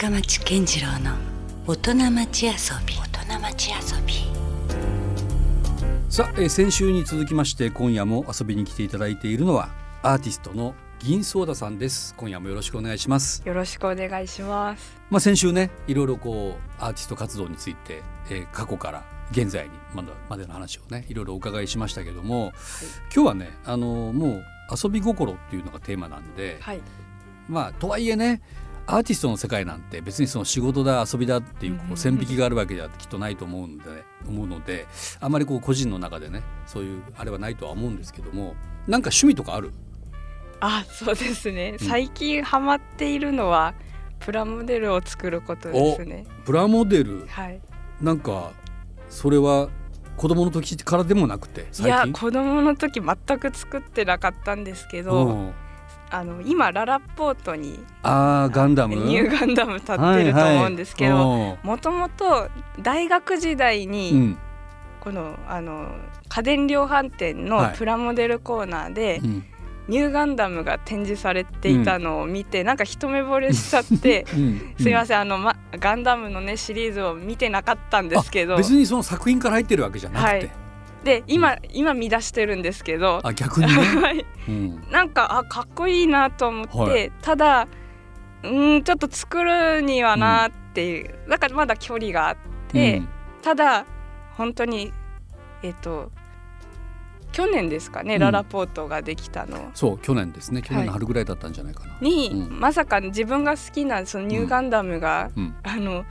深町健次郎の大人町遊び。大人町遊び。さあ、えー先週に続きまして今夜も遊びに来ていただいているのはアーティストの銀ソーダさんです。今夜もよろしくお願いします。よろしくお願いします。まあ先週ねいろいろこうアーティスト活動について、えー過去から現在にまだまでの話をねいろいろお伺いしましたけども、今日はねあのもう遊び心っていうのがテーマなんで、はい。まあとはいえねアーティストの世界なんて別にその仕事だ遊びだっていうこう線引きがあるわけではきっとないと思うんで思うのであまりこう個人の中でねそういうあれはないとは思うんですけどもなんか趣味とかある？あ、そうですね。うん最近ハマっているのはプラモデルを作ることですね。プラモデル？はい。なんかそれは子供の時からでもなくてい最近？や子供の時全く作ってなかったんですけうど、んあの今ララポートにあーガンダム？ニューガンダム立ってると思うんですけど、ど、もともと大学時代うにん。このあの家電量販店のはい。プラモデルコーナーでうん。ニューガンダムが展示されていたのを見て、なんか一目惚れしちゃって。うん。すいません、あの、ま、ガンダムのねシリーズを見てなかったんですけど。別にその作品から入ってるわけじゃなくて、はいで今今見出してるんですけど、あ逆にね、はい。うん、なんかあかっこいいなと思って、はい。ただうーんちょっと作るにはなっていう、だからまだ距離があって、うん。ただ本当にえっ、と去年ですかね、うん。ララポートができたの。そう去年ですね。去年の春ぐらいだったんじゃないかな、に、うん。まさか自分が好きなそのニューガンダムが、うん。あの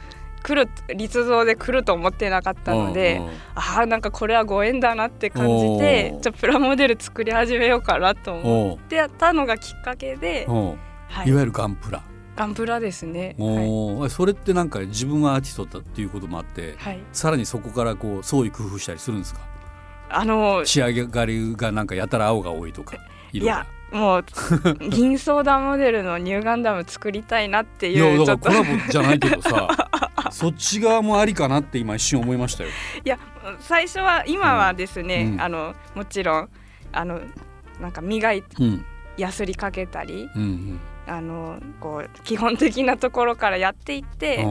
来る立像で来ると思ってなかったので、うんうん。あーなんかこれはご縁だなって感じてじゃあプラモデル作り始めようかなと思ってやったのがきっかけで、はい。い、わゆるガンプラ、ガンプラですね。はい。それってなんか自分はアーティストだっていうこともあって、はい、さらにそこからこう創意工夫したりするんですか？あの仕上がりがなんかやたら青が多いとかいやもう銀ソーダモデルのニューガンダム作りたいなっていいうちょっと。やだからコラボじゃないけどさ そっち側もありかなって今一瞬思いましたよ。いや最初は今はですね、うん。あのもちろんあのなんか磨いうん。やすりかけたりうんあのこう基本的なところからやっていって、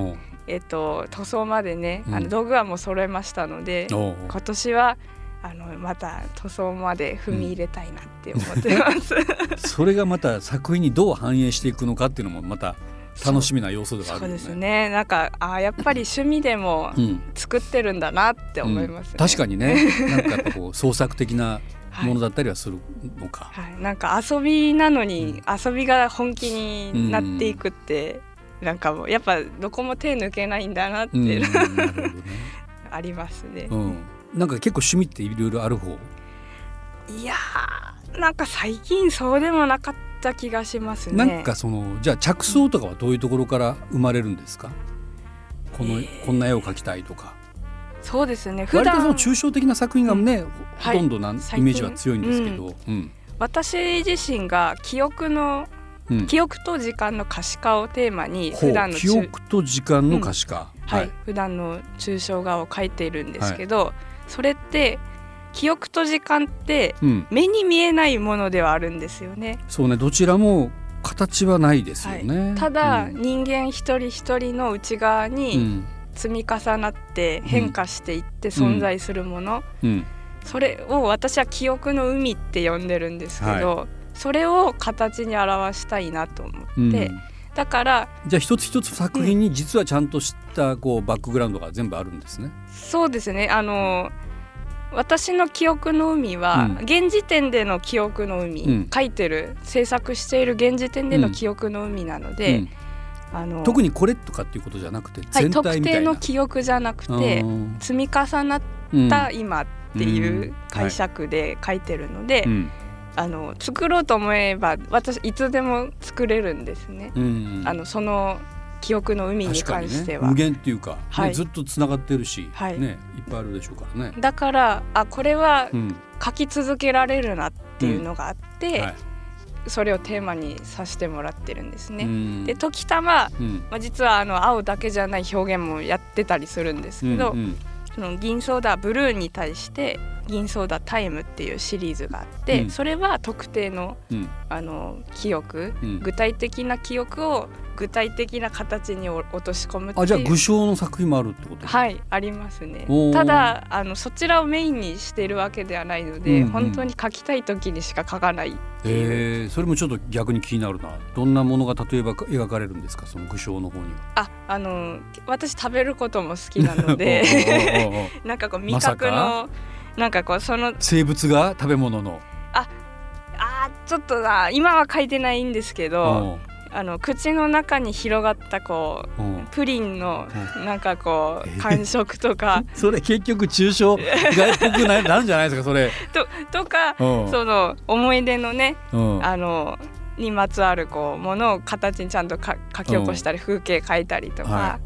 えっと塗装までね、うん。あの道具はもう揃えましたので今年はあのまた塗装まで踏み入れたいなって思ってます。それがまた作品にどう反映していくのかっていうのもまた楽しみな要素ではあるよね。そうですねなんかあやっぱり趣味でもうん作ってるんだなって思います、ねうん確かにね なんかやっぱこう創作的なはいものだったりはするのか。はい、なんか遊びなのに、遊びが本気になっていくって、なんかもうやっぱどこも手抜けないんだなって、うん、ね。ありますね。うん、なんか結構趣味っていろいろある方？いやーなんか最近そうでもなかった気がしますね。なんかそのじゃあ着想とかはどういうところから生まれるんですか？この、えーこんな絵を描きたいとか。そうですね普割とその段抽象的な作品がね、ほはいとんどなん、イメージは強いんですけど。うん。私自身が記憶のうん。記憶と時間の可視化をテーマにほう普段の記憶と時間の可視化。はい、普段の抽象画を描いているんですけど、それって記憶と時間ってうん。目に見えないものではあるんですよね。そうねどちらも形はないですよね。ただ、うん。人間一人一人の内側うにん。積み重なって変化していって存在するもの、うん。それを私は記憶の海って呼んでるんですけど、それを形に表したいなと思うん。って、だからじゃあ一つ一つ作品に実はちゃんとしたこうバックグラウンドが全部あるんですね。そうですね。あの私の記憶の海は、うん。現時点での記憶の海、うん。書いてる制作している現時点での記憶の海なので、うん。あの特にこれとかっていうことじゃなくてはい、全特定体みたいな。の記憶じゃなくてうん積み重なった今っていう解釈で書いてるので、うん。あの作ろうと思えば私いつでも作れるんですね。うん。あのその記憶の海に関しては。ね。無限っていうか、ねはい。ずっとつながってるし、はい。ねいっぱいあるでしょうからね。だからあこれはうん。書き続けられるなっていうのがあって、はい。それをテーマにさせてもらってるんですね。うん。で時たま、うん。まあ、実はあの青だけじゃない表現もやってたりするんですけど、うんうん。その銀ソーダブルーに対して銀ソーダタイムっていうシリーズがあって、うん。それは特定のうん。あの記憶、うん。具体的な記憶を具体的な形にお落とし込むあじゃあ具象の作品もあるってこと？はいありますね。ただあのそちらをメインにしているわけではないので、うんうん。本当に書きたい時にしか書かないえー、それもちょっと逆に気になるな。どんなものが例えば描かれるんですか？その具象の方には。ああの私食べることも好きなのでなんかこう味覚の、なんかこうその生物が食べ物の。あーちょっとな今は書いてないんですけど、うんあの口の中に広がったこううん。プリンのなんかこえう感触とか。それ結局抽象外っぽくな なるんじゃないですかそれ。ととかうん。その思い出のねうん。あのにまつわるこうものを形にちゃんとか書き起こしたり風景描いたりとか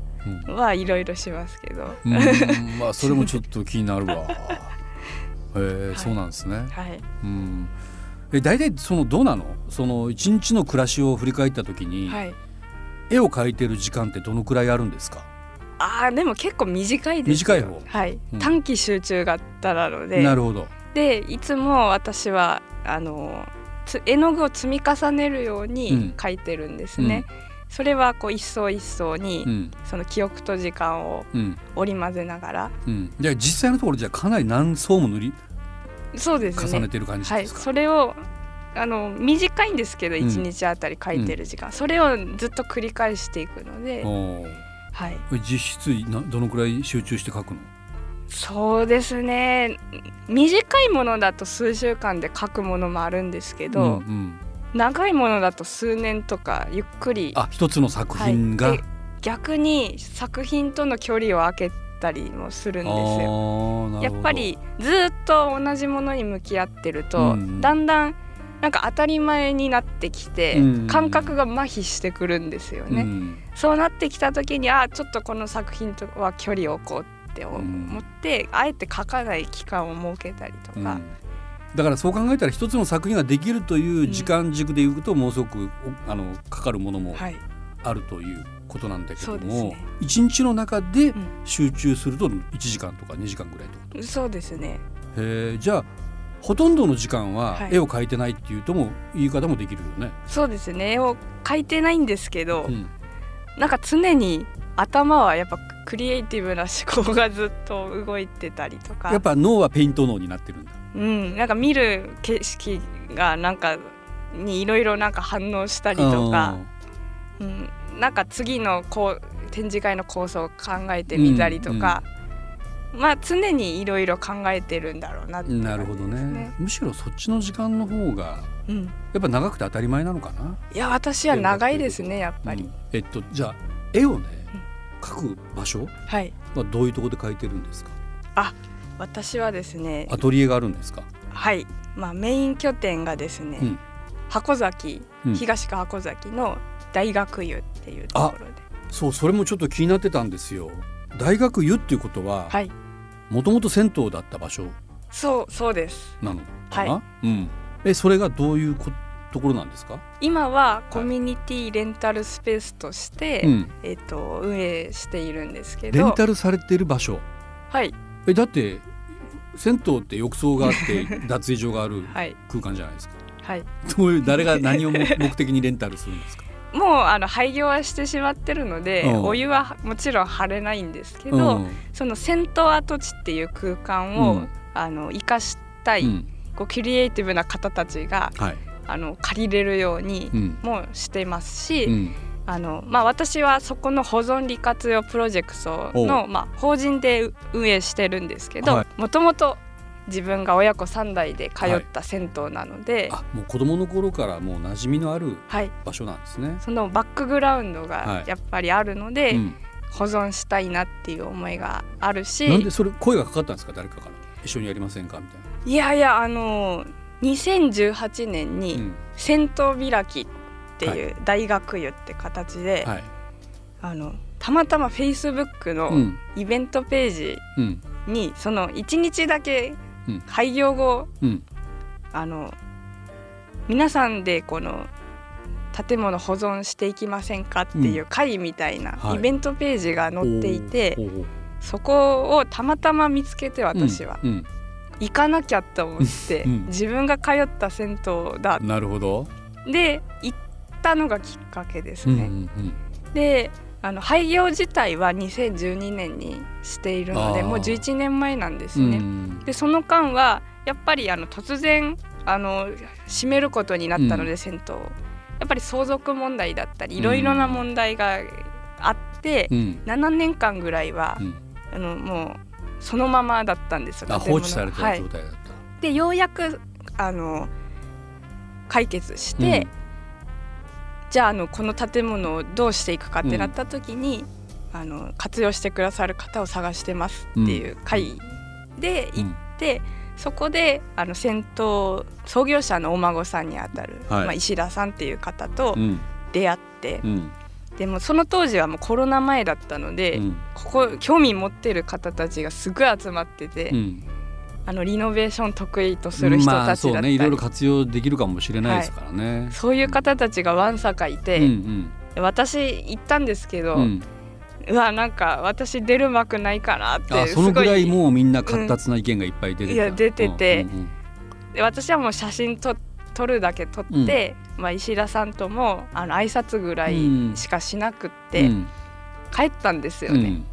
うん。はいろいろしますけど、うん。まあそれもちょっと気になるわ。えーい。そうなんですね。はい。うん。え大体そのどうなの？その一日の暮らしを振り返った時に、はい。絵を描いてる時間ってどのくらいあるんですか？あーでも結構短いですよ。短い方？はい、うん。短期集中型なので。なるほど。でいつも私はあのつ絵の具を積み重ねるよううん。に描いてるんですね、それはこう一層一層に、うん。その記憶と時間をうん。織り交ぜながら。うん。じゃあ実際のところじゃあかなり何層も塗りそうですね。重ねてる感じはいですか？それをあの短いんですけどうん。1日あたり描いてる時間、それをずっと繰り返していくので、はい、これ実質などのくらい集中して描くの？そうですね。短いものだと数週間で描くものもあるんですけど、うんうん。長いものだと数年とかゆっくり。あ一つの作品が、はい。で逆に作品との距離を空けたりもするんですよ。やっぱりずっと同じものに向き合ってると、うんうん。だんだんなんか当たり前になってきて、うんうん感覚が麻痺してくるんですよね。うん。そうなってきた時にあちょっとこの作品とは距離を置こうって思って、あえて書かない期間を設けたりとか、うん。だからそう考えたら一つの作品ができるという時間軸でいうともうすごくおあのかかるものもはい。あるということなんだけどもそうですね。一、日の中でん。集中すると1時間とか2時間ぐらいってことそうですね。へえじゃあほとんどの時間ははい。絵を描いてないっていうとも言い方もできるよね。そうですね。絵を描いてないんですけど、うん。なんか常に頭はやっぱクリエイティブな思考がずっと動いてたりとか。やっぱ脳はペイント脳になってるんだ。うん、なんか見る景色がなんかにいろいろなんか反応したりとか、うん、なんか次のこう展示会の構想を考えてみたりとか、まあ常にいろいろ考えてるんだろうなってういうんなるほどね。むしろそっちの時間の方がうん、やっぱ長くて当たり前なのかな？いや私は長いですねやっぱり、うん。えっとじゃあ絵をね描く場所？はい。はどういうところで描いてるんですか？私はですねアトリエがあるんですか？はい。まあメイン拠点がですね、うん。箱崎うん。東か箱崎の大学湯っていうところでそうそれもちょっと気になってたんですよ。大学湯っていうことははいもともと銭湯だった場所そうそうですなのかな？はうん。えそれがどういうこところなんですか？今はコミュニティレンタルスペースとして、うん。えっと運営しているんですけレどンタルされてる場所？はいえだって銭湯って浴槽があって 脱衣所があるはい空間じゃないですか。はいどういう誰が何を目目的にレンタルするんですか？もうあの廃業はしてしまってるので、うんお湯はもちろん張れないんですけど、うんその銭湯跡地っていう空間を、うんあの生かしたい、うんこうクリエイティブな方たちがはい。あの借りれるようにうん。もしてますし、うん。あのまあ、私はそこの保存利活用プロジェクトおの、まあ、法人で運営してるんですけどはいもともと自分が親子3代で通った銭湯なので、あもう子供の頃からもう馴染みのあるはい、場所なんですね。そのバックグラウンドはい。がやっぱりあるので、うん。保存したいなっていう思いがあるし。なんでそれ声がかかったんですか？誰かから？一緒にやりませんか？みたいいやいやあの2018年な。に「銭湯開き」っていう大学湯って形で、はい。あのたまたまフェイスブックのうん。イベントページうん。にその1日だけうん廃業後うん。あの皆さんでこの建物保存していきませんかっていう会みたいなはい。イベントページが載っていて、おー。おー。そこをたまたま見つけて私は、うん。行かなきゃと思って、うん。自分が通った銭湯だ。なるほど。で行ったのがきっかけですうんうね。ん。であの廃業自体は2012年にしているのでもう11年前なんですうん。ね。うんでその間はやっぱりあの突然あの閉めることになったので、うん銭湯をやっぱり相続問題だったりいろいろな問題があって、うん。7年間ぐらいは、うんあのもうそのままだったんですよ放置されてはいる状態だった。でようやくあの解決して、じゃああのこの建物をどうしていくかってなった時に、あの活用してくださる方を探してますっていう会で行って、そこであの銭湯創業者のお孫さんにあたる、はい。まあ、石田さんっていう方とうん。出会って、うん。でもその当時はもうコロナ前だったので、うん。ここ興味持ってる方たちがすごい集まってて、うん。あのリノベーション得意とする人まあたちだったり、そうねいろいろ活用できるかもしれないですからね。そういう方たちがわんさかいて、うん私行ったんですけど、うん。うん。うわなんか私出る幕ないかなってそのぐらいもうみんな活発な意見がいっぱい出てた。いや出てて。うんうんで私はもう写真と撮るだけ撮って、まあ、石田さんともあの挨拶ぐらいしかしなくって、うん。帰ったんですよね。うん。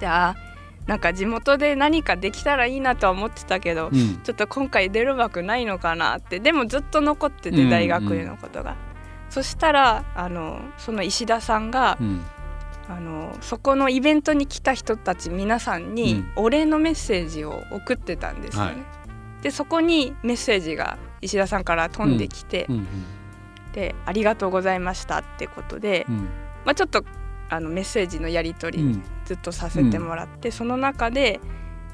じゃあなんか地元で何かできたらいいなとは思ってたけど、うん。ちょっと今回出る枠ないのかなって。でもずっと残っててうん大学へのことが。そしたらあのその石田さんが、うん。あのそこのイベントに来た人たち皆さんにうん。お礼のメッセージを送ってたんですよね。はい。でそこにメッセージが石田さんから飛んできて、うん。で「ありがとうございました」ってことで、うん。まあ、ちょっとあのメッセージのやり取りうんずっとさせてもらって、その中で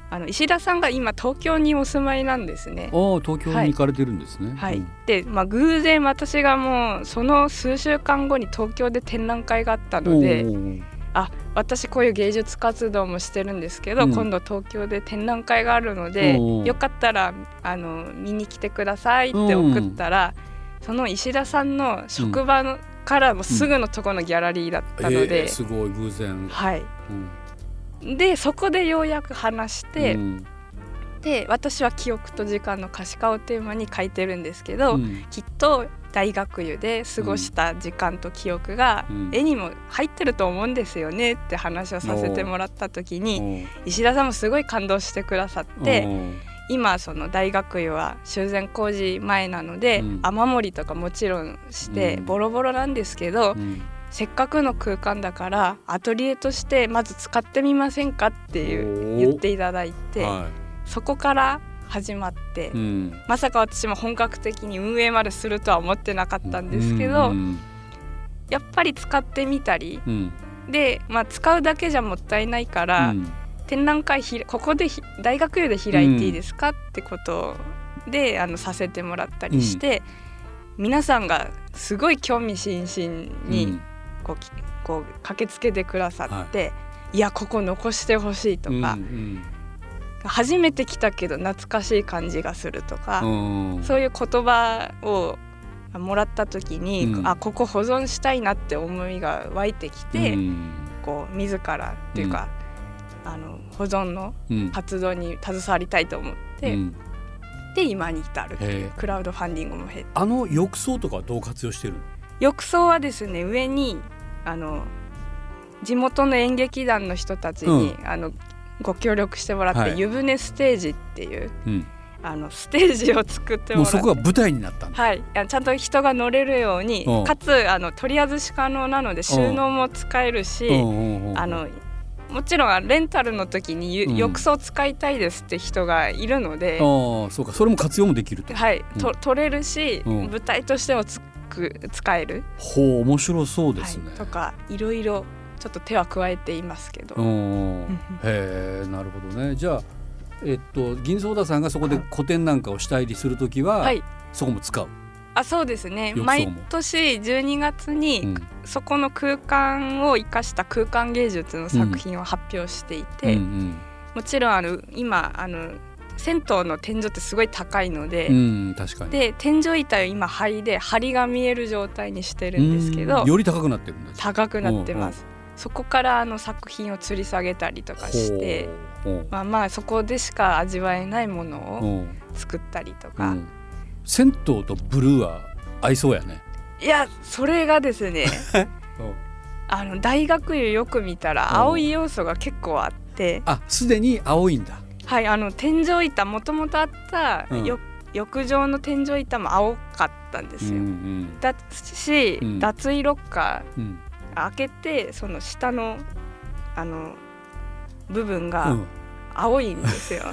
あの石田さんが今東京にお住まいなんですね。ああ東京に行かれてるんですね。はい。うん。で、まあ、偶然私がもうその数週間後に東京で展覧会があったのであ私こういう芸術活動もしてるんですけど、うん。今度東京で展覧会があるのでよかったらあの見に来てくださいって送ったら、その石田さんの職場の、からもすぐのところのギャラリーだったので、えーすごい偶然。はい、うん。でそこでようやく話して、うん。で私は記憶と時間の可視化をテーマに書いてるんですけど、うん。きっと大学湯で過ごした時間と記憶がうん。絵にも入ってると思うんですよねって話をさせてもらった時に石田さんもすごい感動してくださって今その大学湯は修繕工事前なのでうん。雨漏りとかもちろんしてうん。ボロボロなんですけどうんせっかくの空間だからアトリエとしてまず使ってみませんかっていう言っていただいてはそこから始まっていうん。まさか私も本格的に運営までするとは思ってなかったんですけど、うん。やっぱり使ってみたりうん。で、まあ、使うだけじゃもったいないから、うん。展覧会ひここでひ大学湯で開いていいですか、ってことであのさせてもらったりして、皆さんがすごい興味津々にこう,き、こう駆けつけてくださって、い、やここ残してほしいとうんか、うん初めて来たけど懐かしい感じがするとか。うんそういう言葉をもらった時に、うん。あここ保存したいなって思いが湧いてきて、うん。こう自らっていうか、あの保存のうん活動に携わりたいと思って、うん。で今に至るっていうへえ。クラウドファンディングも経て。あの浴槽とかはどう活用してるの？浴槽はですね上にあの地元の演劇団の人たちに、あのご協力してもらって、はい。湯船ステージっていううん。あのステージを作ってもらってそこが舞台になったんだ。はい、ちゃんと人が乗れるようにうん。かつあの取り外し可能なので収納も使えるし、うんうんうんあのもちろんレンタルの時にゆうん。浴槽使いたいですって人がいるので、ああそうか。それも活用もできると。はい、とうん。取れるし、うん。舞台としてもつく使える、ほう面白そうですね。はい、とかいろいろちょっと手は加えていますけど、うんへえなるほどね。じゃあえっと銀ソーダさんがそこで個展なんかをしたりするときは、はい。そこも使う、あそうですね。毎年12月に、うん。そこの空間を生かした空間芸術の作品を発表していて、うん。もちろんあの今あの銭湯の天井ってすごい高いので、うんうん、確かに。で天井板を今灰で梁が見える状態にしてるんですけどうんより高くなってるんです高くなってます。そこからあの作品を吊り下げたりとかしてまあまあそこでしか味わえないものを作ったりとか、うん。銭湯とブルーは合いそうやね。いやそれがですね あの大学湯よく見たら青い要素が結構あってあすでに青いんだ。はいあの天井板もともとあった、うん。よ浴場の天井板も青かったんですよ。うんだし、うん。脱衣ロッカうんうん。ー開けてその下のあの部分うがん青いんですよ。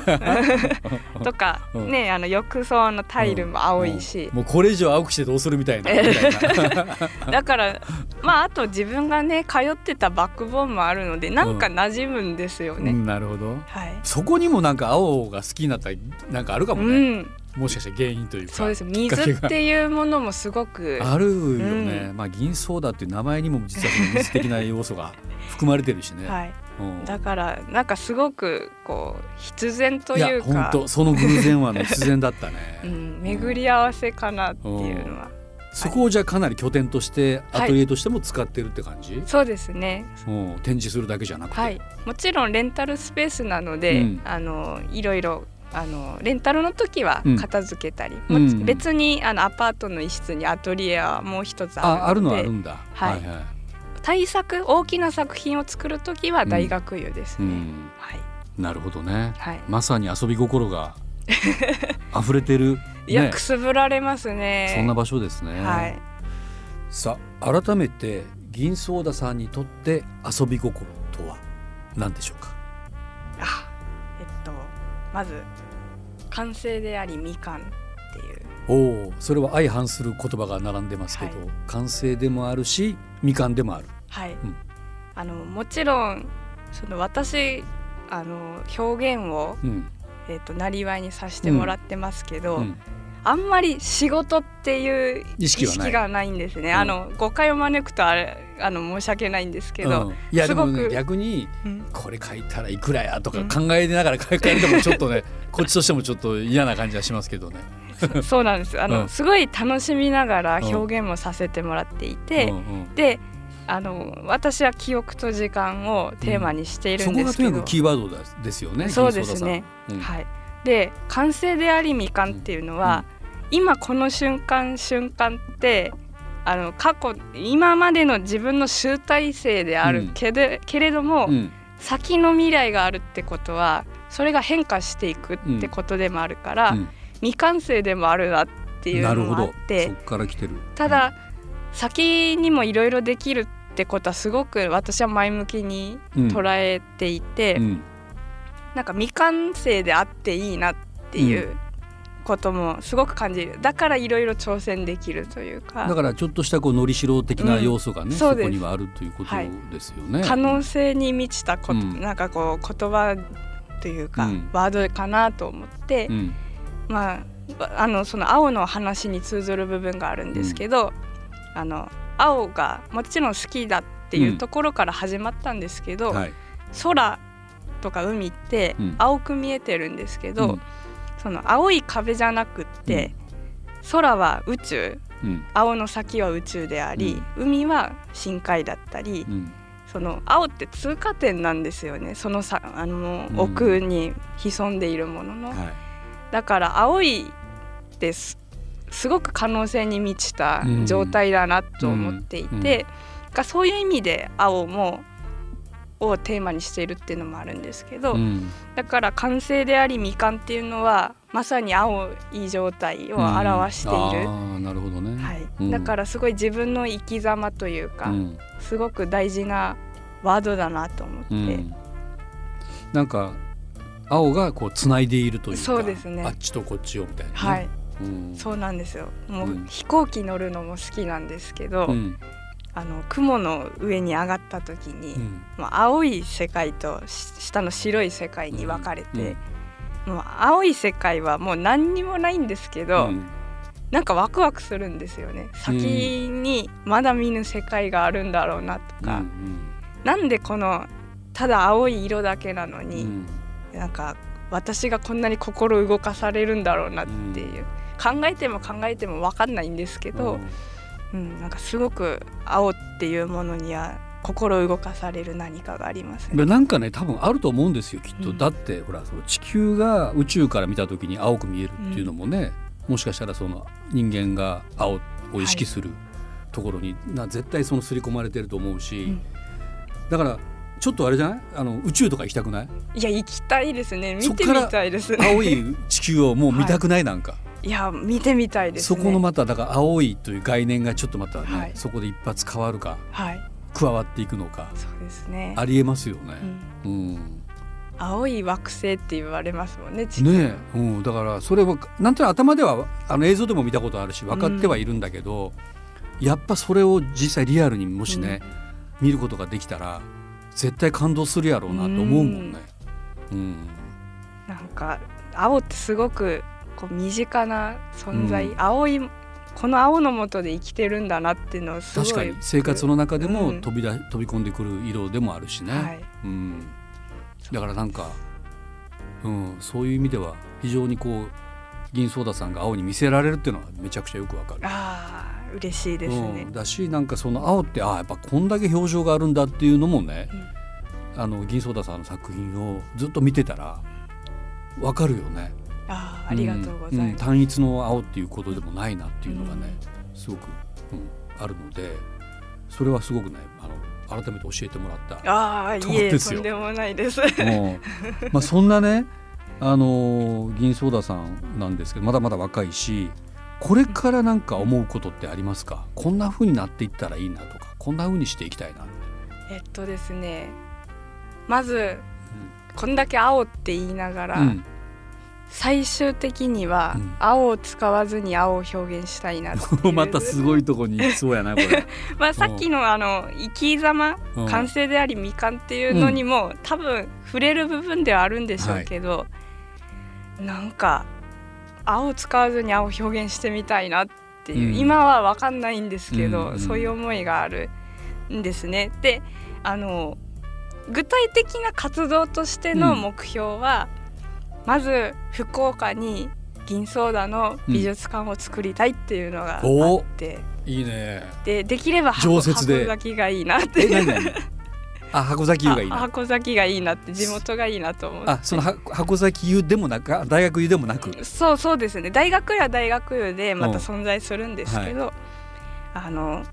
とか、うんねあの浴槽のタイルも青いし、もうこれ以上青くしてどうするみたいな。だからまああと自分がね通ってたバックボーンもあるのでなんか馴染むんですよね。うんなるほど。はい。そこにもなんか青が好きになったりなんかあるかもうね。ん、もしかしたら原因というか。そうです。水っていうものもすごくあるよね。まあ銀ソーダっていう名前にも実は水的な要素が含まれてるしね。はい。うん。だからなんかすごくこう必然というか、本当その偶然はね必然だったね。うん、巡り合わせかなっていうのは、そこをじゃあかなり拠点としてアトリエとしても使ってるって感じ、そうですね。うん展示するだけじゃなくて、はい。もちろんレンタルスペースなので、うん。あのいろいろあのレンタルの時はうん。片付けたり、うん。別にあのアパートの一室にアトリエはもう一つあるので。ああるのはあるんだ。はい。はい対策大きな作品を作る時は大学湯ですね。うんはいなるほどね。はい。まさに遊び心が 溢れてる、いや、ねく、すぶられますね。そんな場所ですね。はい。さあ改めて銀ソーダさんにとって遊び心とは何でしょうか？あ、えっとまず完成でありみかんっていう。おお、それは相反する言葉が並んでますけど、はい完成でもあるし、みかんでもある。はい。んあのもちろんその私あの表現をうん、えっとなりわいにさせてもらってますけど。うん、あんまり仕事っていう意意識がないんですね。うんあの誤解を招くとあれあの申し訳ないんですけど、うんいやでも、ね、すごく逆にうんこれ書いたらいくらやとかうん考えながら書いてもちょっとね、こっちとしてもちょっと嫌な感じはしますけどね。そそうなんです。あの、うんすごい楽しみながらうん表現もさせてもらっていて、うんうんで、あの私は記憶と時間をテーマにしているそこがとにんですけど、かくキーワードだですよね。そうですね。銀ソーダさん。はい。で、完成でありみかんっていうのは、今この瞬間瞬間って。あの過去今までの自分の集大成であるけど、けれども、うんうん先の未来があるってことはそれが変化していくってことでもあるから、うん未完成でもあるなっていうのもあっなるほど。てそこから来てる。ただ、先にもいろいろできるってことはすごく私は前向きにうん、捉えていて、うん。なんか未完成であっていいなっていうこともすごく感じる。だからいろいろ挑戦できるというか。だからちょっとしたこうのりしろ的な要素がね、うんそこにはあるということはい。ですよね。可能性に満ちたこと、うん。なんかこう言葉というか、うん。ワードかなと思って、うん。まああのその青の話に通ずる部分があるんですけど、あの青がもちろん好きだっていうところから始まったんですけど、はい。空とか海ってうん。青く見えてるんですけど、うん。その青い壁じゃなくって、空は宇宙うん。青の先は宇宙であり、海は深海だったり、うん。その青って通過点なんですよね。そのさあのうん。奥に潜んでいるものの。はい。だから青いってすすごく可能性に満ちたうん。状態だなと思っていて、がそういう意味で青もをテーマにしているっていうのもあるんですけど、うん。だから完成であり未完っていうのはまさに青い状態を表している、ああなるほどね。はい。うん。だからすごい自分の生き様というか、うん。すごく大事なワードだなと思って、うん。なんか青がこうつないでいるというかそうですね。あっちとこっちをみたいな、ね。はい、うんそうなんですよ。もう、うん。飛行機乗るのも好きなんですけど、うん。あの雲の上に上がった時に、うん。もう青い世界とし下の白い世界に分かれて、もう青い世界はもう何にもないんですけど、うん。なんかワクワクするんですよね。先にまだ見ぬ世界があるんだろうなとか、なんでこのただ青い色だけなのうんに、うん。なんか私がこんなに心動かされるんだろうなっていう、考えても考えても分かんないんですけど、うん。なんかすごく青っていうものには心動かされる何かがありますね。なんかね多分あると思うんですよきっと、うん。だってほらその地球が宇宙から見た時に青く見えるっていうのもね、もしかしたらその人間が青を意識するところに、な絶対その刷り込まれてると思うし、うん。だからちょっとあれじゃない？あの宇宙とか行きたくない？いや行きたいですね。見てみたいです。ね。青い地球をもう見たくない、なんか。いや見てみたいですね。そこのまただから青いという概念がちょっとまたね、はいそこで一発変わるかはい加わっていくのかそうですね。ありえますよね。うんうん青い惑星って言われますもんね。ねえ、うん、だからそれはなんとなく頭ではあの映像でも見たことあるし分かってはいるんだけど、やっぱそれを実際リアルにもしね、見ることができたら絶対感動するやろうなと思うもんね。うんなんか青ってすごくこう身近な存在、うん。青いこの青の下で生きてるんだなっていうのをすごい確かに。生活の中でもうん。飛びだ、飛び込んでくる色でもあるしね。はい。うん、だからなんか、うん、そういう意味では非常にこう銀ソーダさんが青に見せられるっていうのはめちゃくちゃよくわかる。ああ嬉しいですね。うん、。だしなんかその青ってああやっぱこんだけ表情があるんだっていうのもね、あの銀ソーダさんの作品をずっと見てたらわかるよね。ありがとうございんんます。単一の青っていうことでもないなっていうのがね、すごく、うん、あるのでそれはすごくねあの改めて教えてもらった。ああいえとんでもないです。もうまあそんなねあの銀ソーダさんなんですけどまだまだ若いしこれからなんか思うことってありますか？こんな風になっていったらいいなとかこんな風にしていきたいなえっとですねまずこんだけ青って言いながら、うん最終的にはうん。青を使わずに青を表現したいなっていう。またすごいとこに行きそうやなこれ。まあさっきのあの生き様うん。完成であり未完っていうのにも、多分触れる部分ではあるんでしょうけど、なんか青を使わずに青を表現してみたいなっていう、うん。今は分かんないんですけど、うんうん。そういう思いがあるんですね。であの具体的な活動としての目標は、まず福岡に銀ソーダの美術館を作りたいっていうのがあって、いいね。でできれば箱常設で。箱崎がいいなってあ箱崎湯がいい。箱崎がいいなって地元がいいなと思って。あそのは箱崎湯でもなくあ大学湯でもなく？そうそうですね。大学湯は大学湯でまた存在するんですけど、あの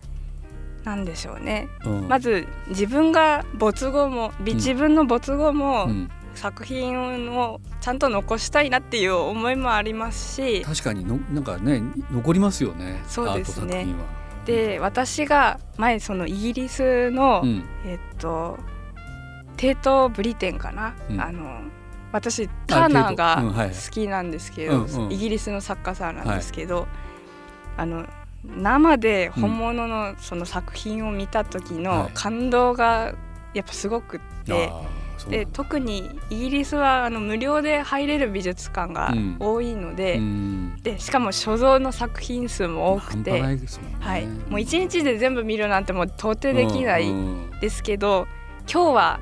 なんでしょうね。うん。まず自分が没後もび自分の没後もうん作品をちゃんと残したいなっていう思いもありますし確かにのなんかね残りますよね。そうですね。で私が前そのイギリスの、うん。えっとテート・ブリテンかな、うん。あの私ターナーが好きなんですけど、イギリスの作家さんなんですけど、あの生で本物のその作品を見た時はい。の感動がやっぱすごくって、あー。そうなんでだ。特にイギリスはあの無料で入れる美術館がうん。多いので,、うん。でしかも所蔵の作品数も多くて、ね。はい、もう一日で全部見るなんてもう到底できないうんですけど今日は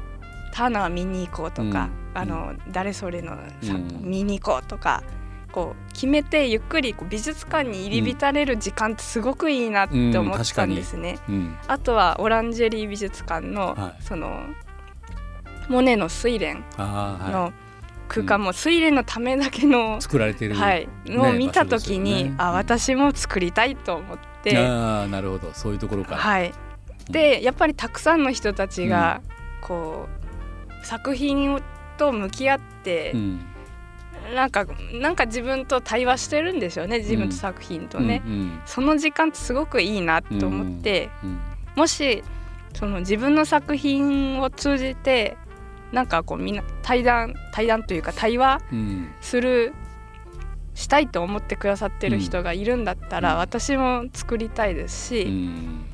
ターナー見に行こうとか、うん。あの誰それのさ、うん。見に行こうとかこう決めてゆっくりこう美術館に入り浸れる時間ってすごくいいなって思ったんですね。うん。あとはオランジェリー美術館の、はい。そのモネの睡蓮の空間も睡蓮のためだけのい、、作られてる。はい、のを見た時に、ね。うん。私も作りたいと思って。ああなるほど。そういうところから。はい、でやっぱりたくさんの人たちが、こう作品をと向き合ってう、ん。なんかなんか自分と対話してるんですよね自分と作品とね、うんその時間ってすごくいいなと思って、うん。もしその自分の作品を通じてなんかこうみんな対談対談というか対話うんするしたいと思ってくださってる人がいるんだったら、うん。私も作りたいですし、うん。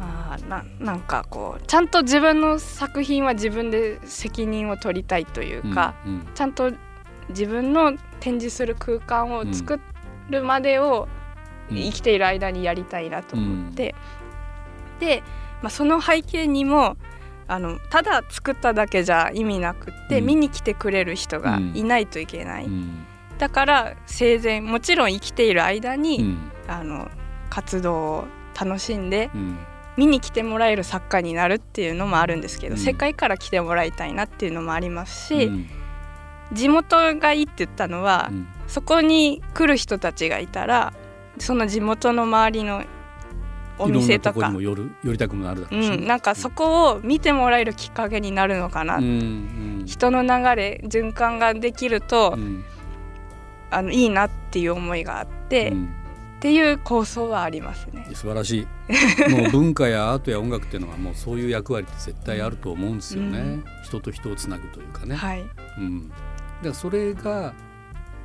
あーななんかこうちゃんと自分の作品は自分で責任を取りたいというか、うんちゃんと自分の展示する空間を作るまでをうん。生きている間にやりたいなと思って、で、まあ、その背景にもあのただ作っただけじゃ意味なくって、うん。見に来てくれる人がいないといけない、うん。だから生前もちろん生きている間に、うん。あの活動を楽しんでうん。見に来てもらえる作家になるっていうのもあるんですけど、うん。世界から来てもらいたいなっていうのもありますし、うん。地元がいいって言ったのは、うん。そこに来る人たちがいたらその地元の周りのお店とか。寄る寄りたくもなるだろうし、うん、なんかそこを見てもらえるきっかけになるのかな、うんうん。人の流れ循環ができると、うん。あのいいなっていう思いがあって、うん。っていう構想はありますね。素晴らしい。もう文化やアートや音楽っていうのはもうそういう役割って絶対あると思うんですよね、うん。人と人をつなぐというかね、はい、うん、だからそれが、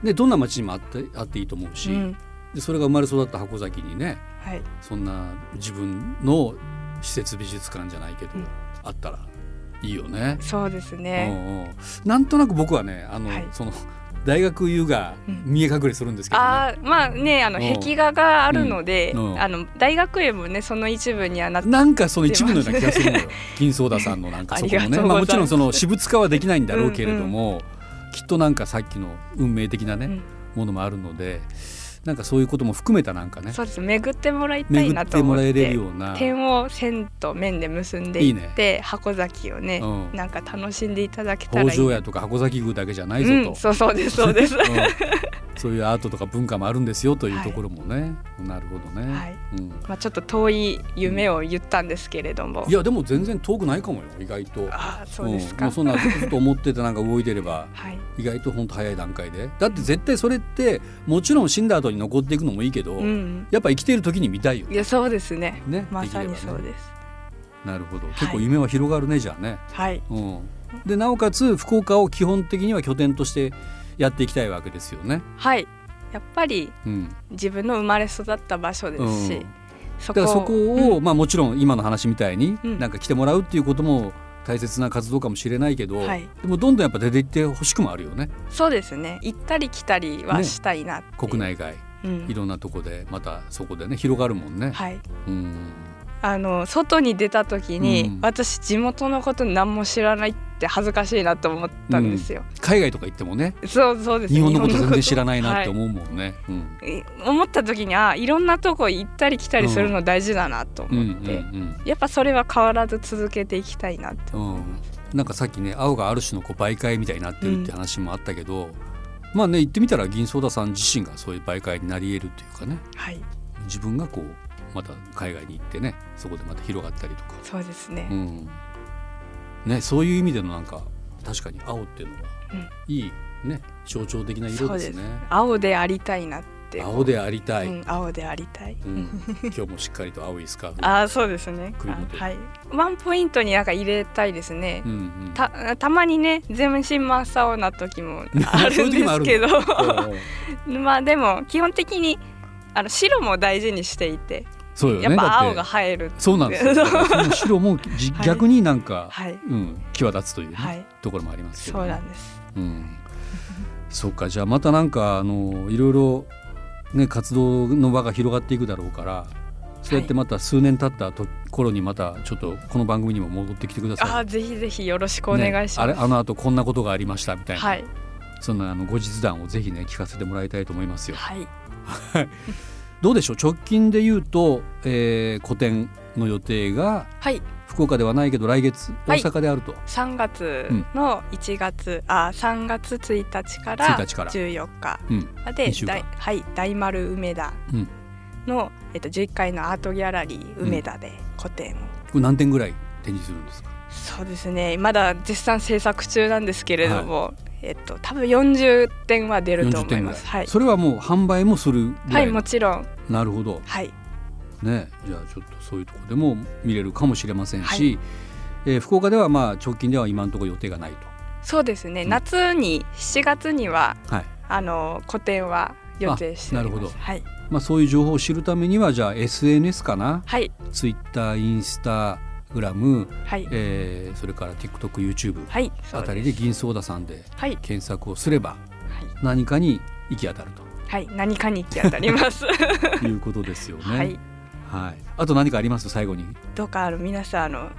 ね、どんな街にもあってあっていいと思うし、うん。でそれが生まれ育った箱崎にねはい、そんな自分の施設美術館じゃないけど、うん。あったらいいよね。そうですね。うんうん。なんとなく僕はねあの、はい。その大学湯がうん。見え隠れするんですけどね、あーまあねあのうん。壁画があるので、うん。うん。あの大学園もねその一部にはなってなんかその一部のような気がするのよ。銀ソーダさんのなんか そこもねまあ、もちろんその私物化はできないんだろうけれども、きっとなんかさっきの運命的なね、うん。ものもあるのでなんかそういうことも含めたなんかねそうです。巡ってもらいたい巡って。なと思っもらえれるてような。点を線と面で結んでいって箱崎をね、うんなんか楽しんでいただけたらいい北条屋とか箱崎宮だけじゃないぞと、うん、そうそうですそうです。うんそういうアートとか文化もあるんですよというはい。ところもね、なるほどね、はい。うん、まあちょっと遠い夢を言ったんですけれども、いやでも全然遠くないかもよ意外と。ああそうですか。うそんな ずっと思っててなんか動いてればはい。意外と本当早い段階で。だって絶対それってもちろん死んだ後に残っていくのもいいけど、うん。やっぱ生きている時に見たいよいやそうですね。ねまさにそうです。なるほど。結構夢は広がるねじゃあね、はい。うん、でなおかつ福岡を基本的には拠点としてやっていきたいわけですよね、はい。やっぱりうん、自分の生まれ育った場所ですし、うんそだからそこを、うん。まあ、もちろん今の話みたいに、うん。なんか来てもらうっていうことも大切な活動かもしれないけど、はい。でもどんどんやっぱ出ていってほしくもあるよね。そうですね。行ったり来たりはねしたいなっていう。国、内外。うん。いろんなとこでまたそこでね広がるもんね。はい。うんあの外に出た時に、うん。私地元のこと何も知らないって恥ずかしいなと思ったんですよ。海外とか行ってもねそうそうです。ね。日本のこと全然知らないなってはい思うもんね。うん。い思った時にあいろんなとこ行ったり来たりするの大事だなとうん思って、うんやっぱそれは変わらず続けていきたいなって。うん。うんなんかさっきね青がある種のこう媒介みたいになってるって話もあったけど、まあね言ってみたら銀ソーダさん自身がそういう媒介になり得るっていうかね。はい。自分がこうまた海外に行ってねそこでまた広がったりとか、そうですね、うん。ね、そういう意味でのなんか確かに青っていうのは、うん。いいね象徴的な色ですね。青でありたいなって。青でありたい、うん、青でありたい、うん。今日もしっかりと青いスカーフああそうですね。はい。ワンポイントになんか入れたいですね、うんうん。たたまにね全身真っ青な時も あるんですけど。うん。まあでも基本的にあの白も大事にしていて、そうよね。やっぱ青が映えるそうなんですよ。白も逆になんか、はい。うん、際立つというね、はい。ところもありますけど、そうね。なんです。うん。そうか、じゃあまたなんかあのいろいろね活動の場が広がっていくだろうから、そうやってまた数年経ったと頃にまたちょっとこの番組にも戻ってきてください。あーぜひぜひよろしくお願いします、ねあれあの後こんなことがありましたみたいな、はい。そんなあの後日談をぜひね聞かせてもらいたいと思いますよ。はいどうでしょう？直近で言うと、えー、個展の予定がはい。福岡ではないけど来月大はい。阪であると、3月の1月、あ3月1日から1日から。14日うん。まで二週間。大はい大丸梅田うん。の、えっと、11階のアートギャラリー梅田で個展を、これ何点ぐらい展示するんですか？そうですね。まだ絶賛制作中なんですけれども、えっと多分40点は出ると40思います。はい、それはもう販売もするはい。い、もちろん。なるほど。はい。ねじゃあちょっとそういうところでも見れるかもしれませんし、はい。えー福岡ではまあ直近では今のところ予定がないそうですね、うん。夏に7月にはと、はい。あの個展は予定してなるほど。はい。まあ、そういう情報を知るためにはじゃあ SNS かな？はい。ツイッターインスタグラム、はい。えーそれから TikTokYouTube あたりで銀ソーダさんではい。検索をすればはい。何かに行き当たるはい。何かに行き当たります。と いうことですよね。はい。はい、あと何かあります？最後に。どうかあの皆さんあの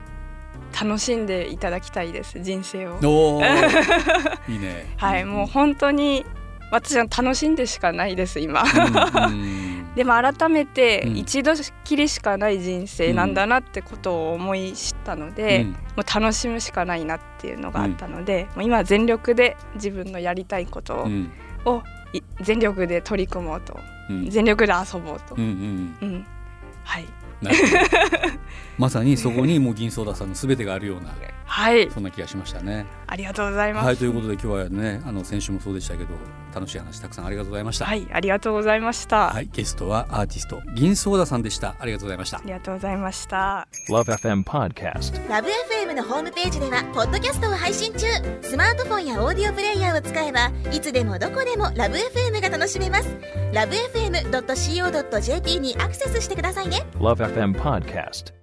楽しんでいただきたいです。人生を。お いいね。はい。もう本当に私は楽しんでしかないです今。うんうんでも改めてうん。一度きりしかない人生なんだなってことを思い知ったので、うん。もう楽しむしかないなっていうのがあったので、もう今は全力で自分のやりたいことを,、うん。い全力で取り組もうと、うん。全力で遊ぼうと、うんうんうん。はい。まさにそこにもう銀ソーダさんのすべてがあるような はいそんな気がしましたね。ありがとうございます。はいということで今日はねあの先週もそうでしたけど楽しい話たくさんありがとうございました。はい、ありがとうございました。はい、ゲストはアーティスト銀ソーダさんでした。ありがとうございましたあ。りがとうございました。Love FM Podcast. ラブ f m のホームページではポッドキャストを配信中スマートフォンやオーディオプレイヤーを使えばいつでもどこでもラブ f m が楽しめますラブ FM.co.jp にアクセスしてくださいね Love FM Podcast.